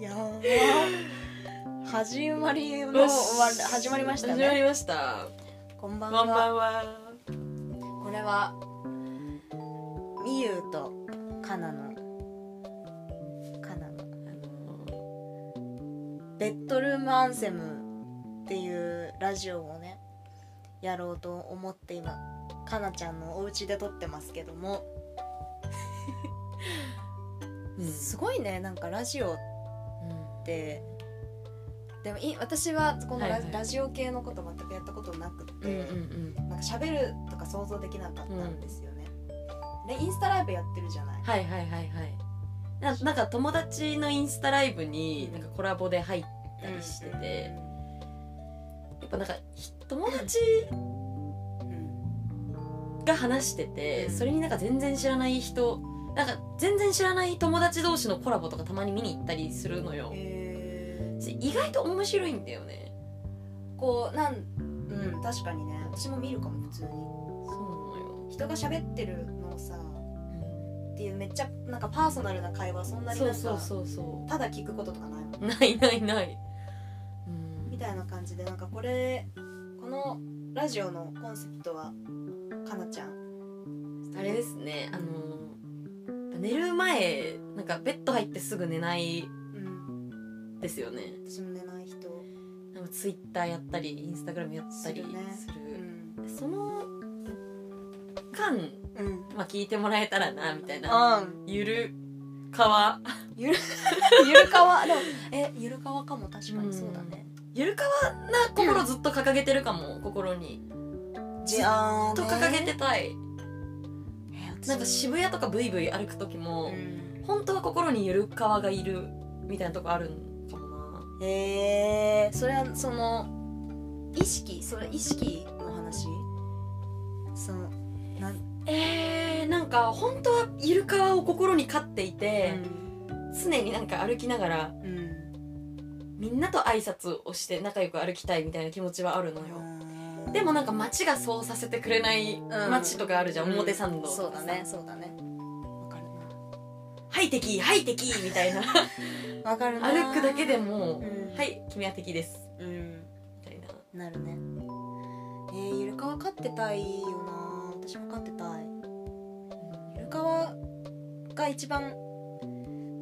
やば始まりのよし終わり始まりましたね。始まりました。こんばんこんばんは。はこれはみゆうとかなのかなのベッドルームアンセムっていうラジオをねやろうと思って今かなちゃんのお家で撮ってますけども、うん。すごいねなんかラジオって。でもい私はこのラ,、はいはい。ラジオ系のこと全くやったことなくて、うんうんうん。なんか喋るとか想像できなかったんですよね、でインスタライブやってるじゃない、はいはいはいはい。ななんか友達のインスタライブになんかコラボで入ったりしてて、やっぱなんかひ友達うん。が話してて、うん。それになんか全然知らない人なんか全然知らない友達同士のコラボとかたまに見に行ったりするのよ。へ意外と面白いんだよね。ーこうなんうん確かにね。私も見るかも普通に。そう人が喋ってるのをさなのよ、っていうめっちゃなんかパーソナルな会話そんなにそなかうんそうそうそただ聞くこととかないもんうないないない、うん。みたいな感じでなんかこれこのラジオのコンセプトはかなちゃん。あれですね。あの寝る前なんかベッド入ってすぐ寝ないうん。ですよね。私も寝ない人。なんかツイッターやったりインスタグラムやったりする。ねうん。その間、うん。まあ、聞いてもらえたらなみたいな。うん。ゆるかわゆる ゆるかわでもえゆるかわかも確かにそうだね。ゆるかわな心ずっと掲げてるかも心に。じゃあずっと掲げてたい。えなんか渋谷とかブイブイ歩く時も、うん。本当は心にゆるかわがいるみたいなとこあるんかもな。へえそれはその意識それ意識の話？そのなん？えー、なんか本当はゆるかわを心に飼っていて、う常になんか歩きながらん。うん。みんなと挨拶をして仲良く歩きたいみたいな気持ちはあるのよ、うんでもなんか街がそうさせてくれないん。街とかあるじゃん、うん。表参道とかさ。そうだねそうだね。わかるハイテキハイテキみたいな。な わかるな。歩くだけでもうん。はい君は敵です。うん。みたいな。なるね。えー、ゆるかわ飼ってたいよな。私も飼ってたい。ゆるかわが一番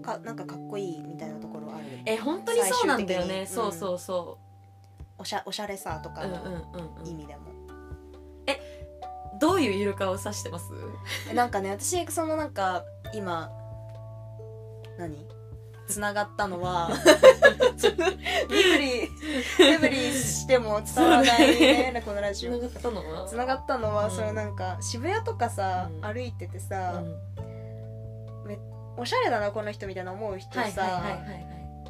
かなんかかっこいいみたいなところある。え本当にそうなんだよね、そうそうそおしゃおしゃれさとかの意味でも、どういうゆるかを指してます？えなんかね私そのなんか今何？つながったのは身振り身振りしても伝わらないね。このラジオ。繋がったのは？つながったのは、うん。そのなんか渋谷とかさ、うん。歩いててうさ、んおしゃれだなこの人みたいな思う人さ、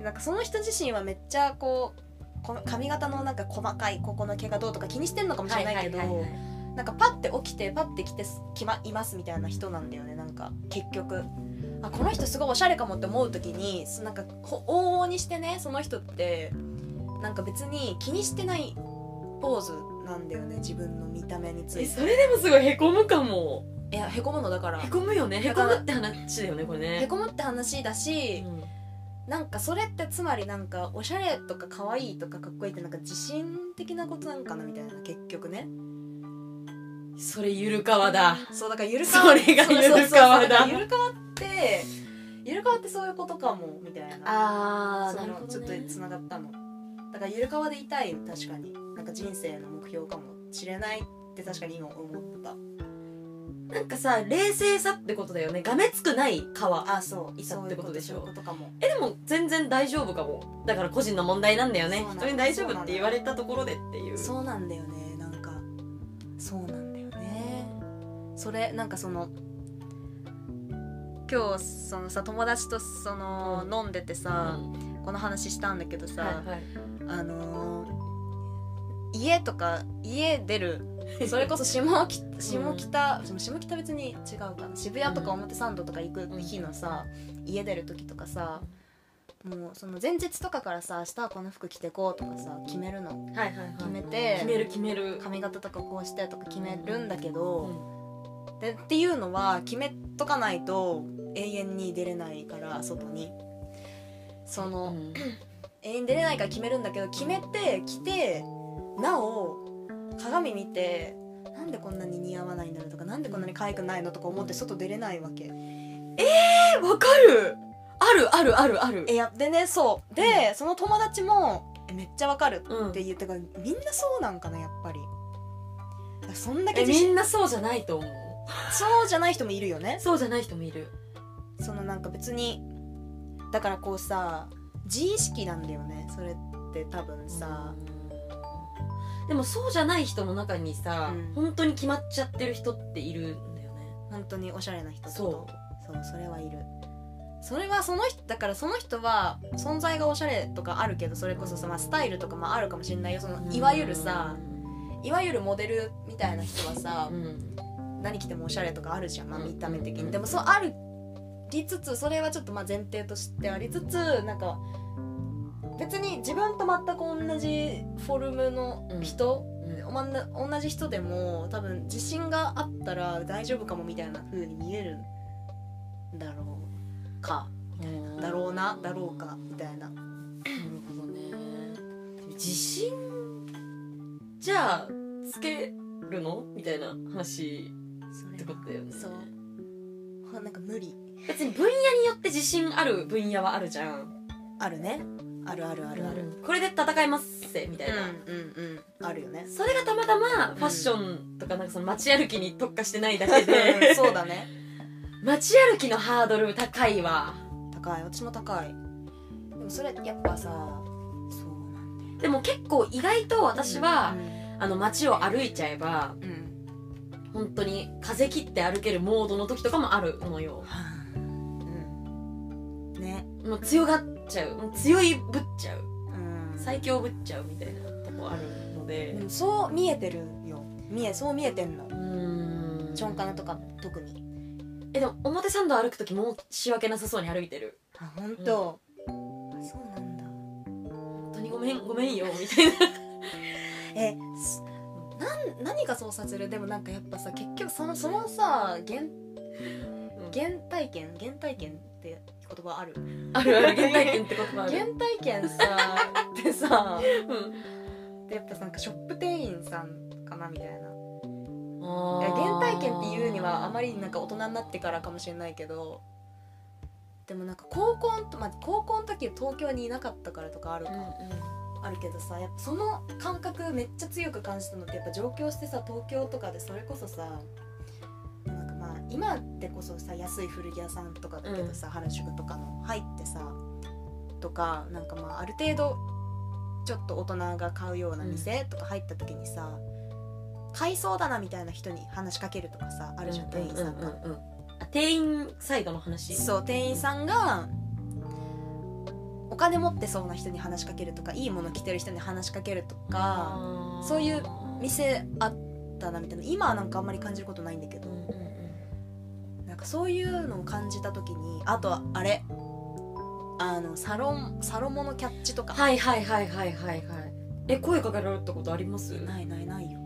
なんかその人自身はめっちゃこう髪型のなんか細かいここの毛がどうとか気にしてんのかもしれないけど、はいはいはいはい。なんかパッて起きてパッて来てすきまいますみたいな人なんだよね。なんか結局。あこの人すごいおしゃれかもって思う時にそなんかほ往々にしてねその人ってなんか別に気にしてないポーズなんだよね。自分の見た目について。えそれでもすごいへこむかも。いやへこむのだから。へこむよね。へこむって話だよねこれね。へこむって話だし、うんなんかそれってつまりなんかおしゃれとか可愛いとかかっこいいってなんか自信的なことなんかなみたいな結局ね。それゆるかわだ。そうだからゆるそれがゆるかわだ。ゆるかわってゆるかわってそういうことかもみたいな。あーそのなるほど、ね、ちょっとつながったの。だからゆるかわでいたい確かに。なんか人生の目標かもしれないって確かに今思ったなんかさ冷静さってことだよね。がめつくない皮あそう。いたってことでしょ。そうえでも全然大丈夫かも。だから個人の問題なんだよね。人に大丈夫って言われたところでっていう。そうなんだよね。なんかそうなんだよね。それなんかその今日そのさ友達とその、うん。飲んでてうさ、ん。この話したんだけどさ、はいはい。あのー家とか家出るそれこそ下北下北、下北別に違うかな。渋谷とか表参道とか行く日のさ、家出る時とかさもうその前日とかからさ明日はこの服着てこうとかさ決めるの。はいはいはい。決めて決める決める。髪型とかこうしてとか決めるんだけうど、ん。でっていうのは決めとかないと永遠に出れないから外に。その、うん。永遠に出れないから決めるんだけど決めて来てなお鏡見てなんでこんなに似合わないんだろうとかなんでこんなに可愛くないの？とか思って外出れないわけ。えわかる。あるあるあるある。えやでねそう。で、その友達もえめっちゃわかるうん。って言ってからみんなそうなんかなやっぱり。だからそんだけえみんなそうじゃないと思う。そうじゃない人もいるよね。そうじゃない人もいる。そのなんか別にだからこうさ自意識なんだよね。それって多分さ、でもそうじゃない人の中にさ、うん。本当に決まっちゃってる人っているんだよね。本当におしゃれな人ってそこと？そう。それはいる。それはその人だからその人は存在がおしゃれとかあるけどそれこそさ、まあ、スタイルとかもあるかもしれないよ。そのいわゆるさいわゆるモデルみたいな人はさう、ん。何着てもおしゃれとかあるじゃん、まあ、うん。見た目的に、うん。でもそうあるりつつそれはちょっとまあ前提としてありつつなんか別に自分と全く同じフォルムの人、うん。同じ人でも多分自信があったら大丈夫かもみたいな風に見えるんだろうか。だろうなだろうかみたいな。なるほどね。自信じゃあつけるの？みたいな話ってことだよね。そう。ほなんか無理。別に分野によって自信ある分野はあるじゃん。あるねあるあるあるある、これで戦いますせみたいな、うんうんうん。あるよね。それがたまたまファッションとかなんかその街歩きに特化してないだけで。そうだね。街歩きのハードル高いわ。高い。私も高い。でもそれやっぱさそうなんだよでも結構意外と私は、うあの街を歩いちゃえばん、うん。本当に風切って歩けるモードの時とかもあるのよ。うん。ね。もう強がっちゃう。強いぶっちゃう。うん。最強ぶっちゃうみたいなとこあるので。でもそう見えてるよ。見えそう見えてんの。うーん。ちょんかなとか特に。えでも表参道歩く時も仕訳なさそうに歩いてる。あ本当、あそうなんだ。本当にごめんごめんよみたいな。えすなん何がそうさせる？でもなんかやっぱさ結局そのそのさ原原体験？原体験？って言葉ある？ある。ある原体験ってこともある。原体験さ。ってさうん。でやっぱなんかショップ店員さんかなみたいな。原体験っていうにはあまりなんか大人になってからかもしれないけどでもなんか高校のと、まあ、高校の時東京にいなかったからとかあるか、うんうん。あるけどさやっぱその感覚めっちゃ強く感じたのってやっぱ上京してさ東京とかでそれこそさ今でこそさ安い古着屋さんとかだけどさ、原宿とかの入ってさとかなんかまあある程度ちょっと大人が買うような店とか入った時にさ、買いそうだなみたいな人に話しかけるとかさあるじゃん、店員さんが。うううんあ店員サイドの話？そう店員さんがお金持ってそうな人に話しかけるとかいいもの着てる人に話しかけるとかそういう店あったなみたいな。今はなんかあんまり感じることないんだけど。うんかそういうのを感じた時にあとはあれ。あのサロンサロモのキャッチとか、はいはいはいはいはいはい。え声かけられたことあります？ないないないよ。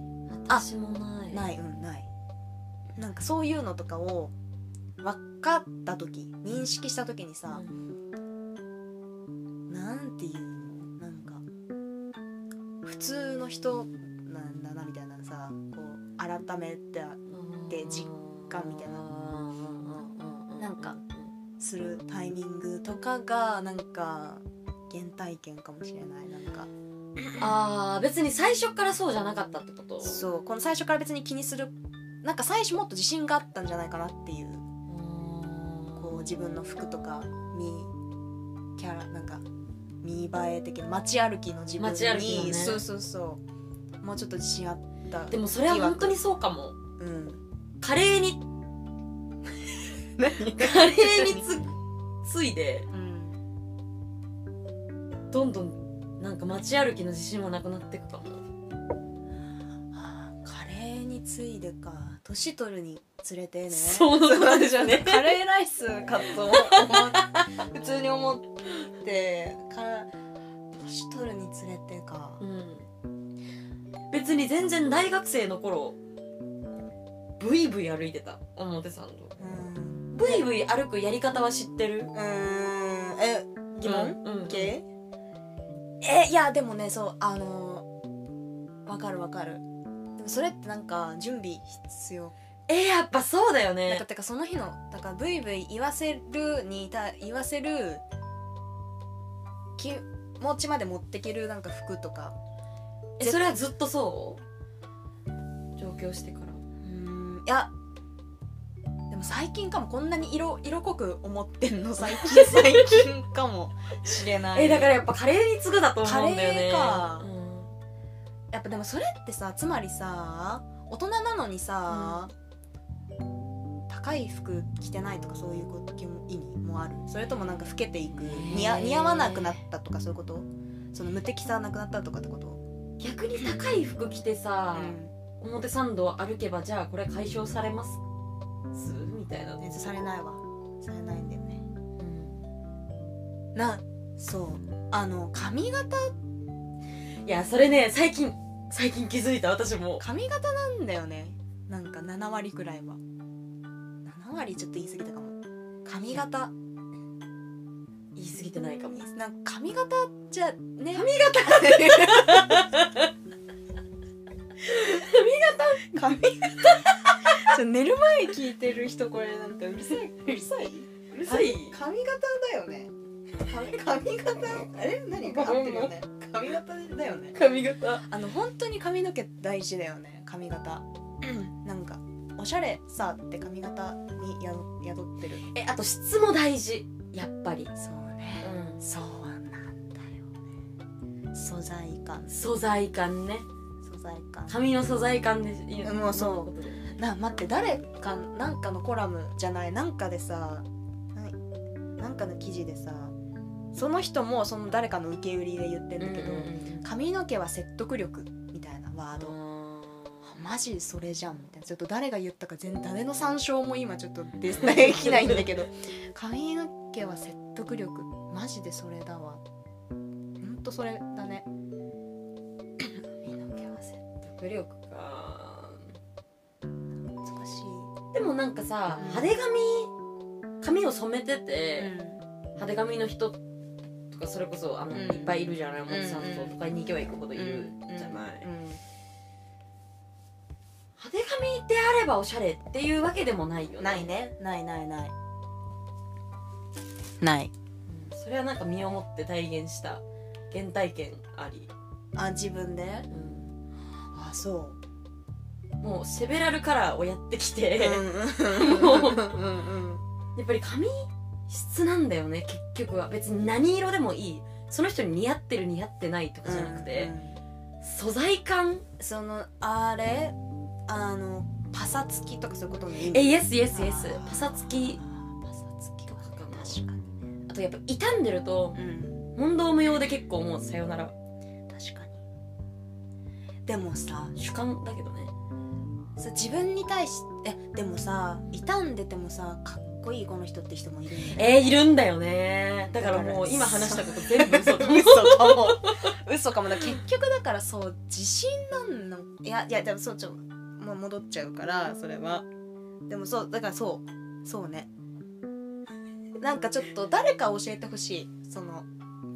私もない。ないうんない。なんかそういうのとかを分かった時認識した時にさ、なんていうの？なんか普通の人なんだなみたいなさこう改めてで実感みたいななんかするタイミングとかがなんか原体験かもしれないなんか。あー別に最初からそうじゃなかったってこと？そうこの最初から別に気にするなんか最初もっと自信があったんじゃないかなっていう。こう自分の服とか見キャラなんか見栄え的な街歩きの自分に街歩きのね。そうそうそう。もうちょっと自信あったでもそれは本当にそうかも。うん。カレーに何？カレーにつついで。うん。どんどんなんか街歩きの自信もなくなっていくかも。カレーについでか。年取るにつれてね。そういうことですよね。カレーライスかと思う普通に思ってか年取るにつれてか。うん。別に全然大学生の頃ブイブイ歩いてた表参道。うんブイブイ歩くやり方は知ってる？うーん。え疑問、系えいやでもねそうあのーわかるわかる。でもそれってなんか準備必要？えー、やっぱそうだよなんねかてかその日のだからブイブイ言わせるにた言わせる気持ちまで持ってけるなんか服とか。えそれはずっとそう？上京してから。うーん。いや最近かもこんなに色色濃く思ってんの？最 近最近かもしれない。えだからやっぱカレーに次ぐだと思うんだよね。カレーか。うんやっぱでもそれってさつまりさ大人なのにさ、高い服着てないとかそういうこと意味もある？それともなんか老けていく似合わなくなったとかそういうこと？その無敵さなくなったとかってこと、逆に高い服着てさ、うん。表参道歩けばじゃあこれ解消されますみたいな、全然されないわ。されないんだよね。うん。なそう。あの髪型？いやそれね最近最近気づいた。私も。髪型なんだよね。なんか7割くらいは。7割ちょっと言い過ぎたかも。髪型。言い過ぎてないかも。なんか髪型じゃね。髪型。髪型 ちょ寝る前聞いてる人これなんかうるさいうるさい？うるさい？はい髪型だよね。髪髪型？あれ？何？か合ってるよね。髪型だよね。髪型。あの本当に髪の毛大事だよね。髪型。なんかおしゃれさって髪型に宿宿ってる。えあと質も大事。やっぱり、そうね。うん、そうなんだよね。素材感。素材感ね。素材感。髪の素材感で言もうそうな待って誰かなんかのコラムじゃないなんかでさななんかの記事でさその人もその誰かの受け売りで言ってんだけど、髪の毛は説得力みたいなワード、マジそれじゃんみたいな。ちょっと誰が言ったか全誰の参照も今ちょっとでできないんだけど。髪の毛は説得力。マジでそれだわ。ほんとそれだね。髪の毛は説迫力でもなんかさ、うん。派手髪髪を染めてて、うん。派手髪の人とかそれこそあの、うん。いっぱいいるじゃない表参うん道とかに行けば行くほどいるうん。じゃない、うん。派手髪であればおしゃれっていうわけでもないよね。ないね。ないないない。ない。うん。それはなんか身をもって体現した原体験あり、あ自分で？うん。あそもうセベラルカラーをやってきて、うもううんうんやっぱり髪質なんだよね結局は。別に何色でもいい。その人に似合ってる似合ってないとかじゃなくて、素材感？そのあれ？あのパサつきとかそういうことの意味えイエスイエスイエスパサつき。パサつきとかとかかな。確かに。あとやっぱ傷んでるとうん。問答無用で結構もうさよなら。確かに。でもさ主観だけどねさ自分に対しえでもさ傷んでてもさかっこいいこの人って人もいるんだよえー、いるんだよね。だからもう今話したこと全部嘘だ嘘かも。嘘かもだ。結局だからそう自信なんの。いやいやでもそうちょもう戻っちゃうからそれは。でもそうだからそう。そうね。なんかちょっと誰か教えてほしい。その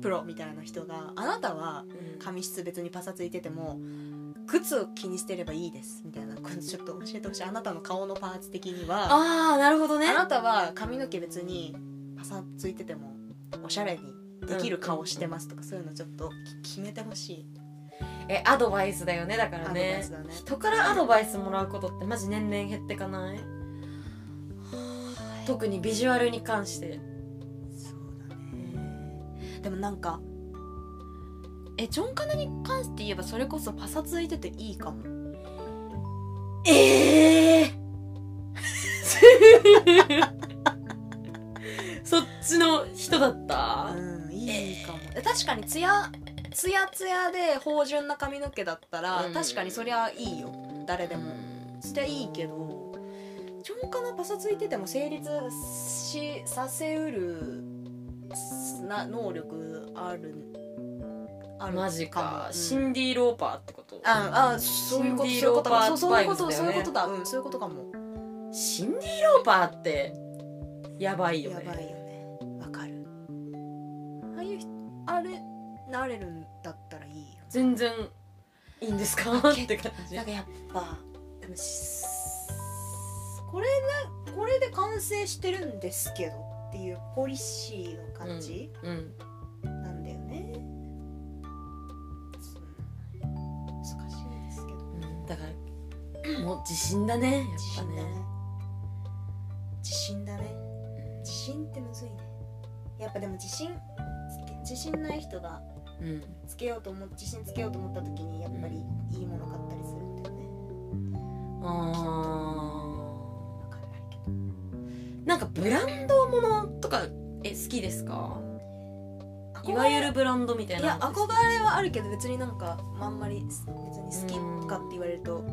プロみたいな人が。あなたはうん。髪質別にパサついてても靴を気にしてればいいですみたいな。これちょっと教えてほしい。あなたの顔のパーツ的にはああなるほどね。あなたは髪の毛別にパサついててもおしゃれにできる顔してますとか、そういうのちょっとき決めてほしい。えアドバイスだよねだからね。ね。人からアドバイスもらうことってマジ年々減ってかない？特にビジュアルに関して。そうだね。でもなんかえジョンカナに関して言えばそれこそパサついてていいかも。ええ そっちの人だった？うんいいかも、え確かにツヤツヤツヤで芳醇な髪の毛だったら、うん。確かにそりゃいいよ。誰でも、そりゃいいけどジョンカナパサついてても成立しさせうるな能力あるあるマジか、もうん。シンディ・ローパーってこと？ああそういうことそういうことそうそういうことそういうことだ。うん。そういうことかも。シンディ・ローパーってやばいよね。やばいよね。わかる。ああいう人あれなれるんだったらいいよ全然いいんですか？って感じ。なんかやっぱでもしこれでこれで完成してるんですけどっていうポリシーの感じ、うんなんもう自信だねやっぱね。自信だね。自信ってむずいね。やっぱでも自信自信ない人がうん。つけようと思自信つけようと思った時にやっぱりいいもの買ったりするんだよね。あわかんないけど。ーなんかブランドものとかえ好きですか？いわゆるブランドみたいいや憧れはあるけど別になんかあんまり別に好きかって言われると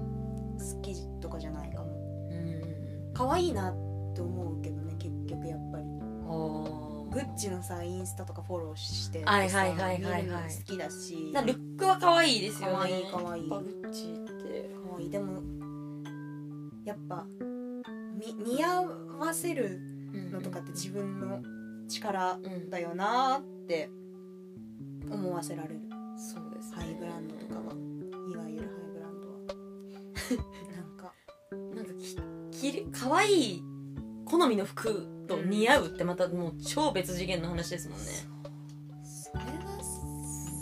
好きとかじゃないかも。うん。可愛いなって思うけどね結局やっぱり。グッチのさインスタとかフォローしてはいはいはいはいはい。好きだし。なルックは可愛いですよね。可愛い可愛い。やっぱグッチって。可愛い。でもやっぱみ似合わせるのとかって自分の力うんだよなーって思わせられる。そうですね。ハイブランドとかはなんかなんかき着る可愛い好みの服と似合うってまたもう超別次元の話ですもんね。それが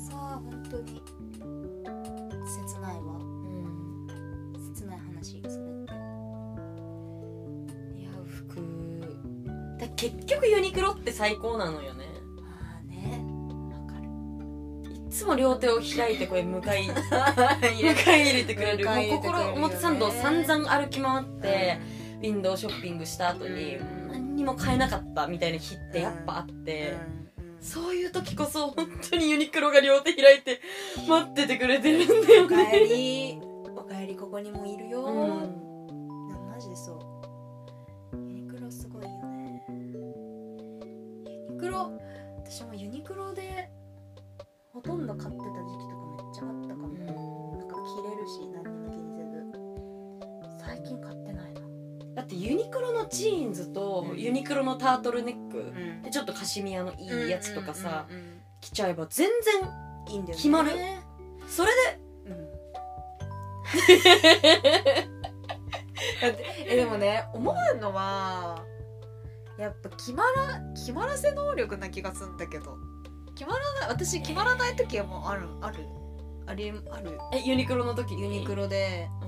さ本当に切ないわ。うん。切ない話それって。似合う服。だ結局ユニクロって最高なのよねるいつも両手を開いてこれ迎え迎え入れてくれるもう心表参道散々歩き回って、ウィンドウショッピングした後に、うん。何にも買えなかったみたいな日ってやっぱあって、そういう時こそ本当にユニクロが両手開いて待っててくれてるんだよおかね。えりおかえりここにもいるよ、うん。なマジでそう。ユニクロすごいよね。ユニクロ私もユニクロでほとんど買ってた時期とかめっちゃあったかも、なんか着れるし何にも気にせず。最近買ってないな。だってユニクロのジーンズとうん。ユニクロのタートルネック、ん。でちょっとカシミヤのいいやつとかさ、うんうんうん着ちゃえば全然いいんだよね。決まる。それで？うん。だってえでもね思うのはやっぱ決まら決まらせ能力な気がするんだけど決まらない私決まらない時はもうあるある。ありある。えユニクロの時に？ユニクロで。う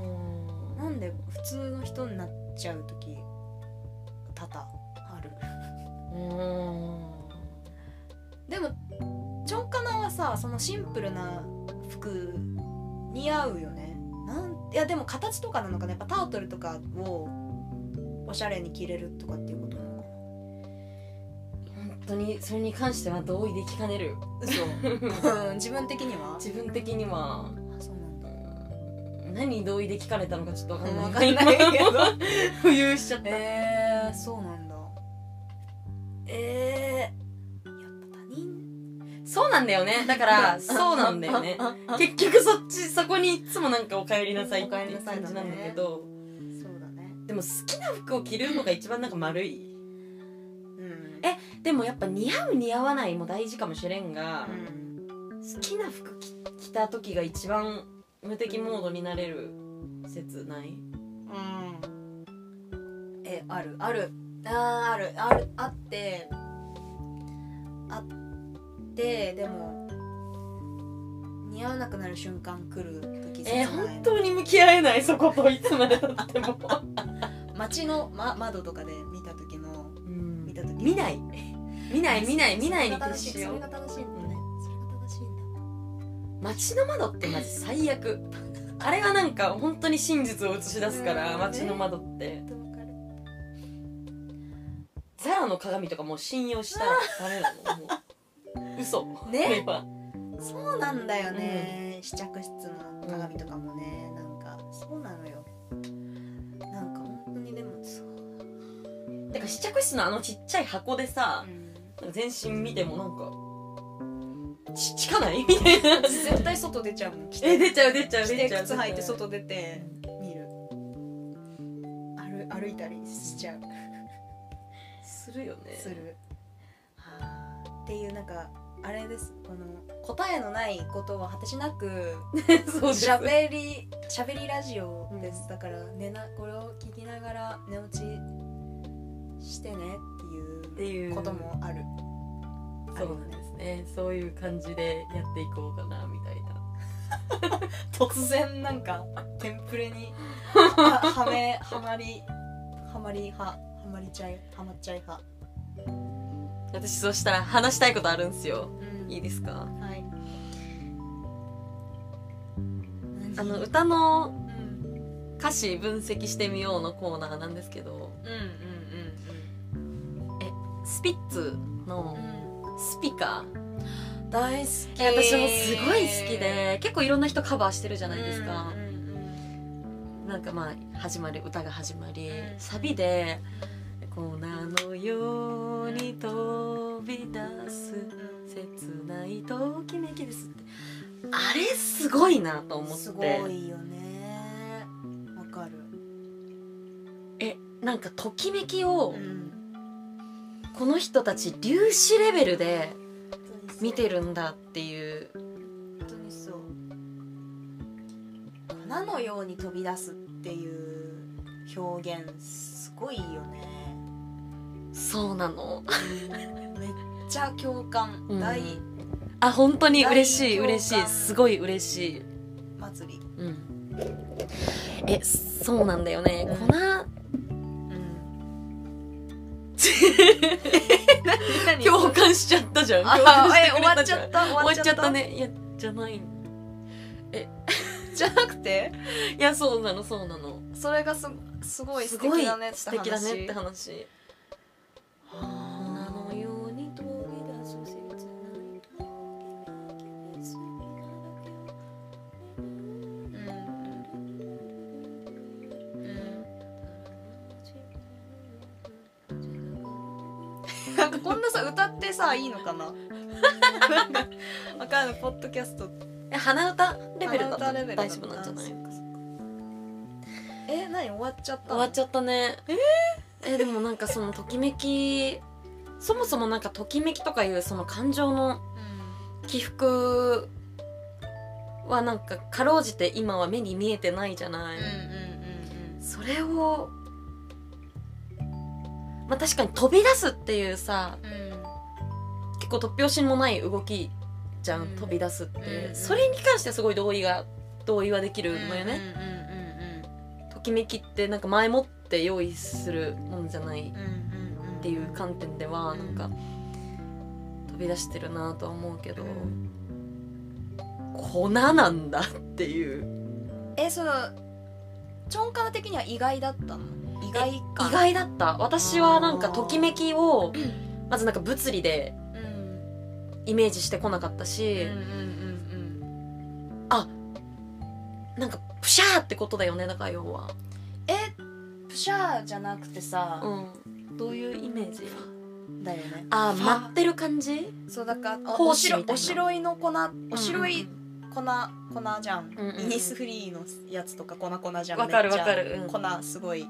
ん。なんで普通の人になっちゃう時多々ある。うん。でもチョンカナはさそのシンプルな服似合うよね。なんいやでも形とかなのかな。やっぱタートルとかをおしゃれに着れるとかっていうこと当にそれに関しては同意できかねる。な嘘う。ん 自分的には？自分的には。あそうなんだ。何に同意で聞かれたのかちょっとわかんない。んないけど浮遊しちゃった。えー、そうなんだ。えー、やっぱ他人？そうなんだよね。だからそうなんだよね。結局そっちそこにいつもなんかお帰りなさいっていう感じなんだけど。そうだね。でも好きな服を着るのが一番なんか丸いでもやっぱ似合う似合わないも大事かもしれんが、うん好きな服着着た時が一番無敵モードになれる説ない？うん。えあるある。あーあるあるあってあってでも似合わなくなる瞬間来る時えー、切ない？本当に向き合えない？そこといつまでたっても、街の、ま、窓とかで見た時のうん。見た時見ない見ない見ない見ないに徹しよそうれが正しいんだね、それが正しいんだ。街の窓ってマジ最悪。あれはなんか本当に真実を映し出すからうん街の窓って。ザラの鏡とかもう信用したらダメなの。もう。嘘。ね。そうなんだよね、試着室の鏡とかもね。なんかそうなのよ。なんか本当にでもそう。てか試着室のあのちっちゃい箱でさ全身見てもなんかち近ない？みたいな。私絶対外出ちゃうもん。え出ちゃう出ちゃう出ちゃう靴履いて外出て見る。歩歩いたりしちゃう。するよね。する、はあ。っていうなんかあれです。この答えのないことは果てしなくしゃべりしゃべりラジオです、うん。だから寝なこれを聞きながら寝落ちしてねってていうこともある、そうなんですね。そういう感じでやっていこうかなみたいな。突然なんかテンプレにははめ はまりはまり派はまりちゃいはまっちゃい派、私そうしたら話したいことあるんですよ。うん。いいですか？はい。あの歌のうん。歌詞分析してみようのコーナーなんですけど。うんうんスピッツのうん。うんスピカ？大好き。ー私もすごい好きで結構いろんな人カバーしてるじゃないですか。うんうんなんかまあ始まる歌が始まりうん。サビで「粉のように飛び出すうん切ないときめきです」って。あれすごいなと思って。すごいよね。わかる。えなんかときめきをんこの人たち粒子レベルで見てるんだっていう。本当にそう。粉のように飛び出すっていう表現すごいよね。そうなの。めっちゃ共感、うん。大。あ本当に嬉しい嬉しい。すごい嬉しい。祭り。うん。えそうなんだよね。うん。粉うん 共感しちゃったじゃん。あ共感してえ終わっちくれた？じゃんゃった終終わっちゃった？ねいやじゃない。い じゃなくて？やそうなのそうなの。それがすすごい素敵だねって話。素敵だねって話さ歌ってさいいのかな？なんかわかんない。ポッドキャスト。え鼻歌レベルだと鼻歌レベルだ大丈夫なんじゃない？え何？終わっちゃった。終わっちゃったね。ええでもなんかそのときめきそもそもなんかときめきとかいうその感情の起伏はなんかかろうじて今は目に見えてないじゃない、それをまあ確かに飛び出すっていうさうん結構突拍子もない動きじゃん、うん飛び出すって、うんうんそれに関してすごい同意が同意はできるのよね、うんときめきってなんか前もって用意するもんじゃないっていう観点ではうんなんか飛び出してるなとは思うけど、うん粉なんだっていう。えそのチョンカナ的には意外だったの？意外か。意外だった。私はなんかときめきをまずなんか物理でうんイメージしてこなかったうんし、うんうんなんかプシャーってことだよねだから要は。えプシャーじゃなくてさ、うん。どういうイメージだよね？あ待ってる感じ？そうだからお胞お子みたいの粉お白いうん。粉粉じゃん、うんうんうん。イニスフリーのやつとか粉粉じゃん。わかるわかる。うん。粉すごい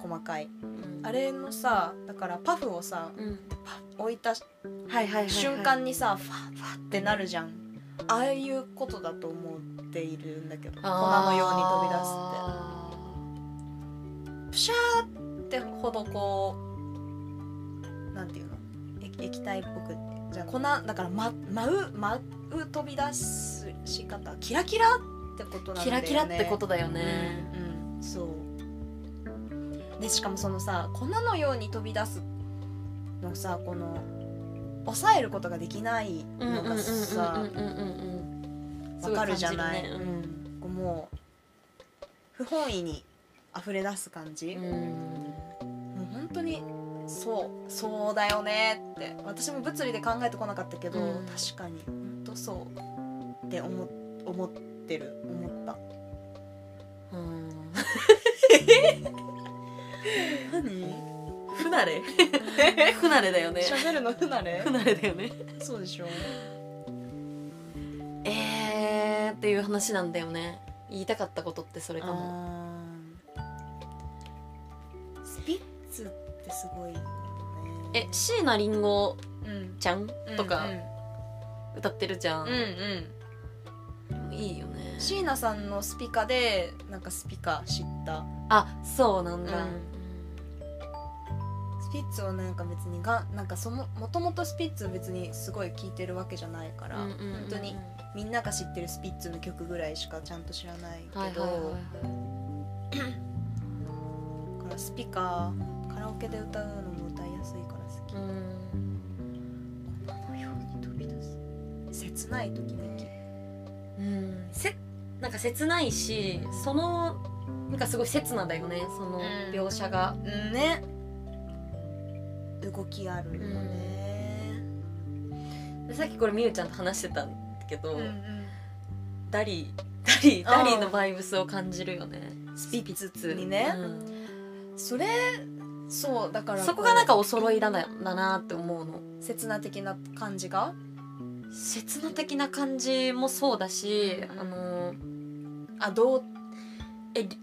細かい。うんあれのさだからパフをさうん。置いた瞬間にさファッファッってなるじゃん。ああいうことだと思っているんだけど粉のように飛び出すって。プシャーってほどこうなんていうの？液液体っぽくじゃあ粉だからま舞う舞う飛び出すし方キラキラってことなんだよね。キラキラってことだよね、うん、うん、そうでしかもそのさ粉のように飛び出すのさこの抑えることができないのがさわかるじゃない、ねうんこうもう不本意に溢れ出す感じ、うんもう本当にそうそうだよねって私も物理で考えてこなかったけど、確かに本当そうって思思ってる思ったうん何？不慣れ。不慣れだよね。喋るの不慣れ？不慣れだよね。そうでしょ。えーっていう話なんだよね。言いたかったことってそれかも。あー。スピッツってすごいよね。え椎名林檎うん。ちゃん？とかうん歌ってるじゃん、うんうん。いいよね。椎名さんのスピカでなんかスピカ知った。あそうなんだ、うんスピッツをなんか別にがなんかそももともとスピッツ別にすごい聴いてるわけじゃないから、うんうんうんうん。本当にみんなが知ってるスピッツの曲ぐらいしかちゃんと知らないけど、はいはいはいはい。だからスピカカラオケで歌うのも歌いやすいから好き。うん。粉のように飛び出す切ないときめきうん。せなんか切ないしそのなんかすごい切なだよねそのうん。描写が、うんね動きあるよね。でさっきこれみゆちゃんと話してたんだけど、うんうん。ダリーダリダリーのバイブスを感じるよね。スピッツにね。うん。それそうだからそこがなんかお揃いだなだなって思うの。切な的な感じが？切な的な感じもそうだし、うん。あのあどうえり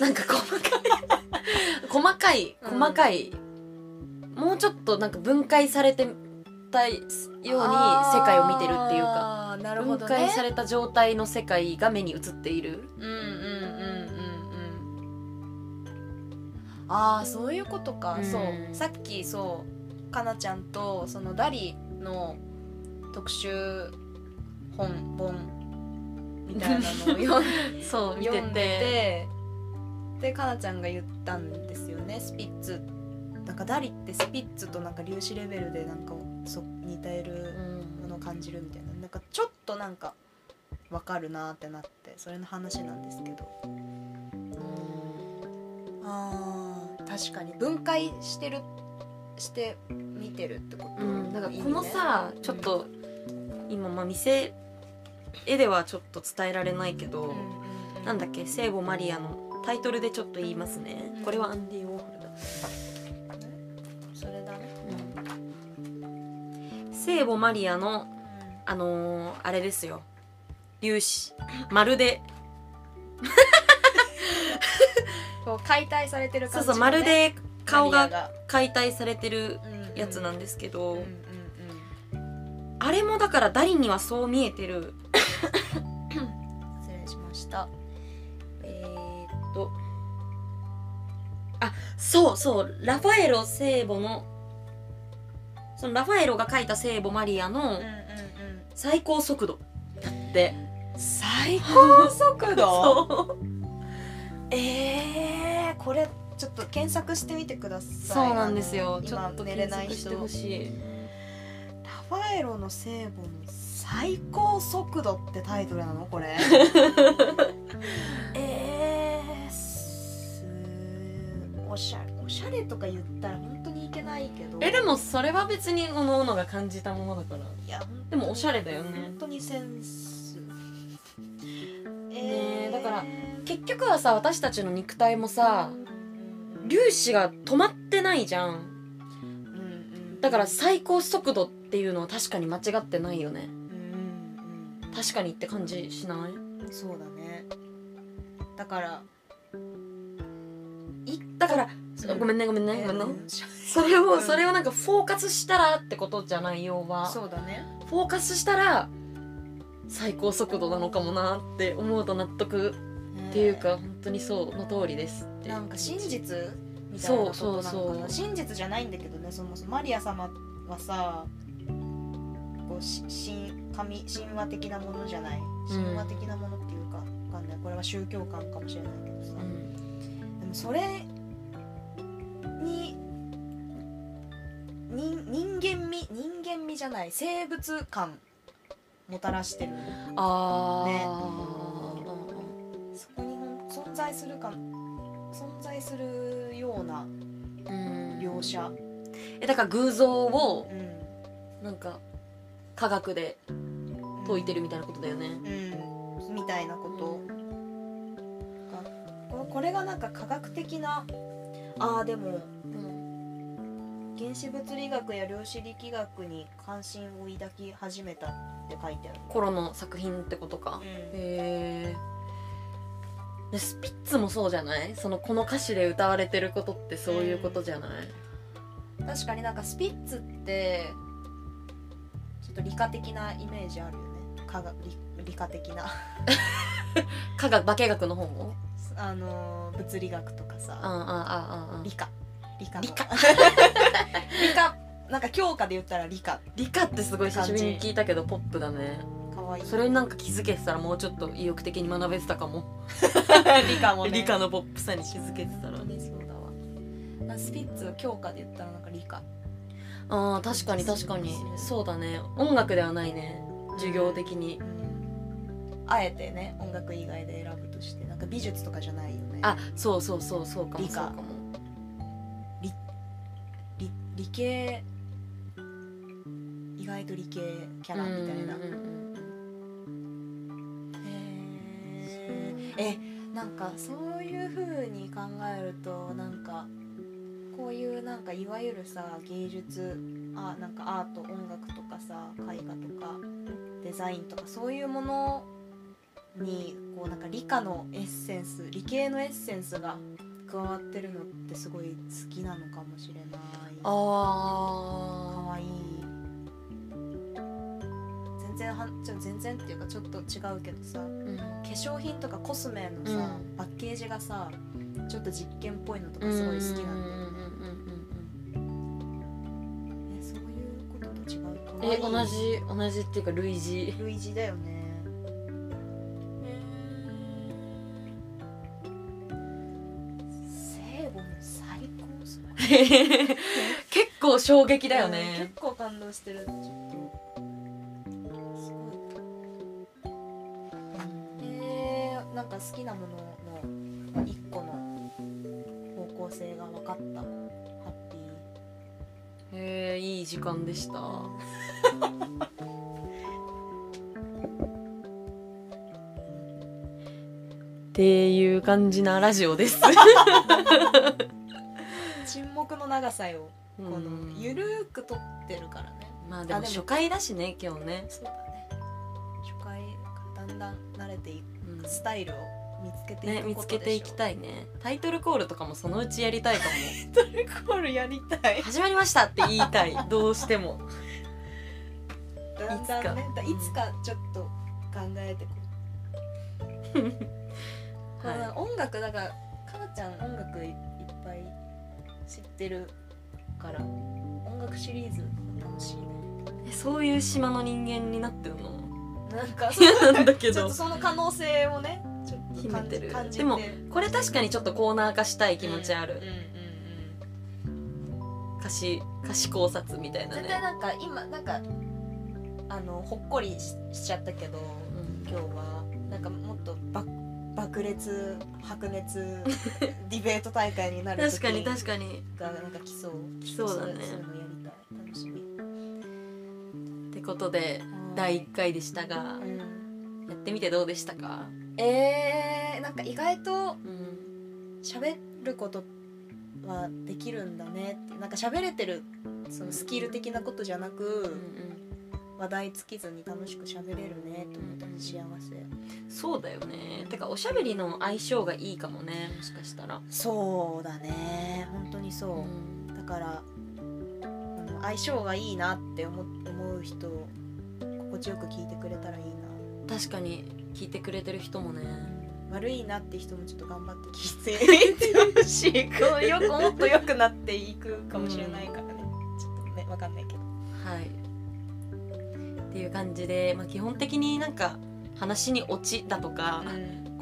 なんか細かい。細かいうん。細かい、もうちょっとなんか分解されてたように世界を見てるっていうか。あーなるほ分解された状態の世界が目に映っている。うんうんうんうん。うんああそういうことか、うん。そう。さっきそう。かなちゃんとそのダリの特集本本みたいなのを読ん そう読んでて。てでかなちゃんが言ったんですよね。スピッツなんかダリってスピッツとなんか粒子レベルでなんかそ似てうるん。ものを感じるみたいな。なんかちょっとなんかわかるなってなってそれの話なんですけど。あー確かに分解してるして見てるってこと、うん、だからいいね。このさちょっと今まあ店絵ではちょっと伝えられないけど、うんうんうん。なんだっけ？聖母マリアのタイトルでちょっと言いますね、うん。これはアンディ・ウォーホルだ、聖母マリアのあのー、あれですよ。粒子まるで。こう解体されてる感じ、ね、そうそうまるで顔が解体されてるうんやつなんですけど、あれもだからダリにはそう見えてる。うん失礼しました。えー、っと。あそうそう。ラファエロ聖母のそのラファエロが書いた聖母マリアの最高速度だって。うん最高速度？えー、これちょっと検索してみてください。そうなんですよ。ちょっと今寝れない人。い。ラファエロの聖母の最高速度ってタイトルなの？これ れおしゃれとか言ったら本当にいけないけど。えでもそれは別におのおのが感じたものだから。いやでもおしゃれだよね。本当にセンス。ねえだから結局はさ私たちの肉体もさうん粒子が止まってないじゃん。うんうん。だから最高速度っていうのは確かに間違ってないよね。うん確かにって感じしない？うんそうだね。だからいだから、うんごめんねごめんね、ごめんね。うん それを、うん。それをなんかフォーカスしたらってことじゃない要は。そうだね。フォーカスしたら最高速度なのかもなって思うと納得っていうか本当にそうの通りですって。なんか真実みたいなことなのかな。そうそうそう。真実じゃないんだけどねそもそも。マリア様はさこうし神神神話的なものじゃない？神話的なものっていうか、わかんない。これは宗教観かもしれないけどさ、うん。でもそれに人人間味人間味じゃない生物感もたらしてる。あー、ね。そこに存在するか存在するようなうん。描写、えだから偶像をうん。なんか科学で解いてるみたいなことだよね。うん、みたいなこと。がここれがなんか科学的なあーでもうん原子物理学や量子力学に関心を抱き始めたって書いてある、頃の作品ってことか。うん。へえでスピッツもそうじゃない？そのこの歌詞で歌われてることってそういうことじゃない？確かになんかスピッツってちょっと理科的なイメージあるよね。科学理理科的な。科学化学の方も？あのー物理学とかさああああああ理科。理科。の理科。理科。なんか教科で言ったら理科。理科ってすごい久しぶりに聞いたけどポップだね。かわいい。それになんか気づけてたらもうちょっと意欲的に学べてたかも。理科もね。理科のポップさに気づけてたら本当にそうだわ。スピッツを教科で言ったらなんか理科。あー確かに確かに。そうだね。音楽ではないね。授業的に。うんあえてね音楽以外で選ぶとしてなんか美術とかじゃないよね。あそうそうそうそうかも。理科。そうかも。理理系。意外と理系キャラみたいな。うんうんうん。へー。えなんかそういう風に考えるとなんかこういうなんかいわゆるさ芸術あなんかアート音楽とかさ絵画とかデザインとかそういうものにこうなんか理科のエッセンス理系のエッセンスが加わってるのってすごい好きなのかもしれない。かあわいい。全然はちょ全然っていうかちょっと違うけどさーうん。化粧品とかコスメのさ、うん。パッケージがさちょっと実験っぽいのとかすごい好きなんだよね、えそういうことと違う？うんえ同じ同じっていうか類似。類似だよね 結構衝撃だようんね。結構感動してる。ちょっとすごい。えー、なんか好きなものの一個の方向性が分かった。ハッピー。へえいい時間でした。っていう感じなラジオです 沈黙の長さよこのうん。ゆるーく撮ってるからね。まあでも初回だしね今日ね、そうだね。初回だんだん慣れていうん。くスタイルを見つけていね見つくことでしょけていきたいね。タイトルコールとかもそのうちやりたいか タイトルコールやりたい。も始まりましたって言いたい。どうしても。だんだんねだいつか。ちょっと考えてこう。は音楽だからかなちゃん音楽いいっぱい知ってるから。音楽シリーズ楽しいね。いえそういう島の人間になってるの？なんか そうなんだけど。ちょっとその可能性をねちょっと秘め感て。るでもこれ確かにちょっとコーナー化したい気持ちある、うんうんうん歌詞歌詞考察みたいなね。絶対なんか今なんかあのほっこりししちゃったけどうん。今日は。なんかもっとば爆裂白熱 ディベート大会になる時確かに確かに。がなんか来そう。来そうだね。そういうのやりたい。楽しみ。ってことで第1回でしたがうん。やってみてどうでしたか？えー、なんか意外とうん。喋ることはできるんだねって。なんか喋れてるそのスキル的なことじゃなく、うん話題尽きずに楽しく喋れるねと思ったら幸せ。そうだよね。てかおしゃべりの相性がいいかもねもしかしたら。そうだね。本当にそう、うん。だからあの相性がいいなって思思う人心地よく聞いてくれたらいいな。確かに聞いてくれてる人もね。悪いなって人もちょっと頑張って聞いて。いってほしい。こ うよくもっと良くなっていくかもしれないからね、ちょっとねわかんないけど。はいっていう感じで、まあ、基本的になんか話にオチだとか、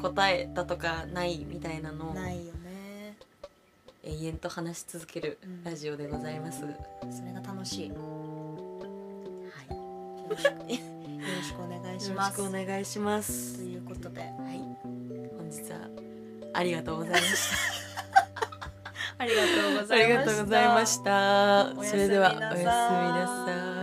答えだとかないみたいなのをないよね。永遠と話し続けるうん。ラジオでございます、それが楽しい。よはい。よろしくお願いしよろしますくお願いします。ということで。はい。本日はありがとうございました。ありがとうございました。それではおやすみなさい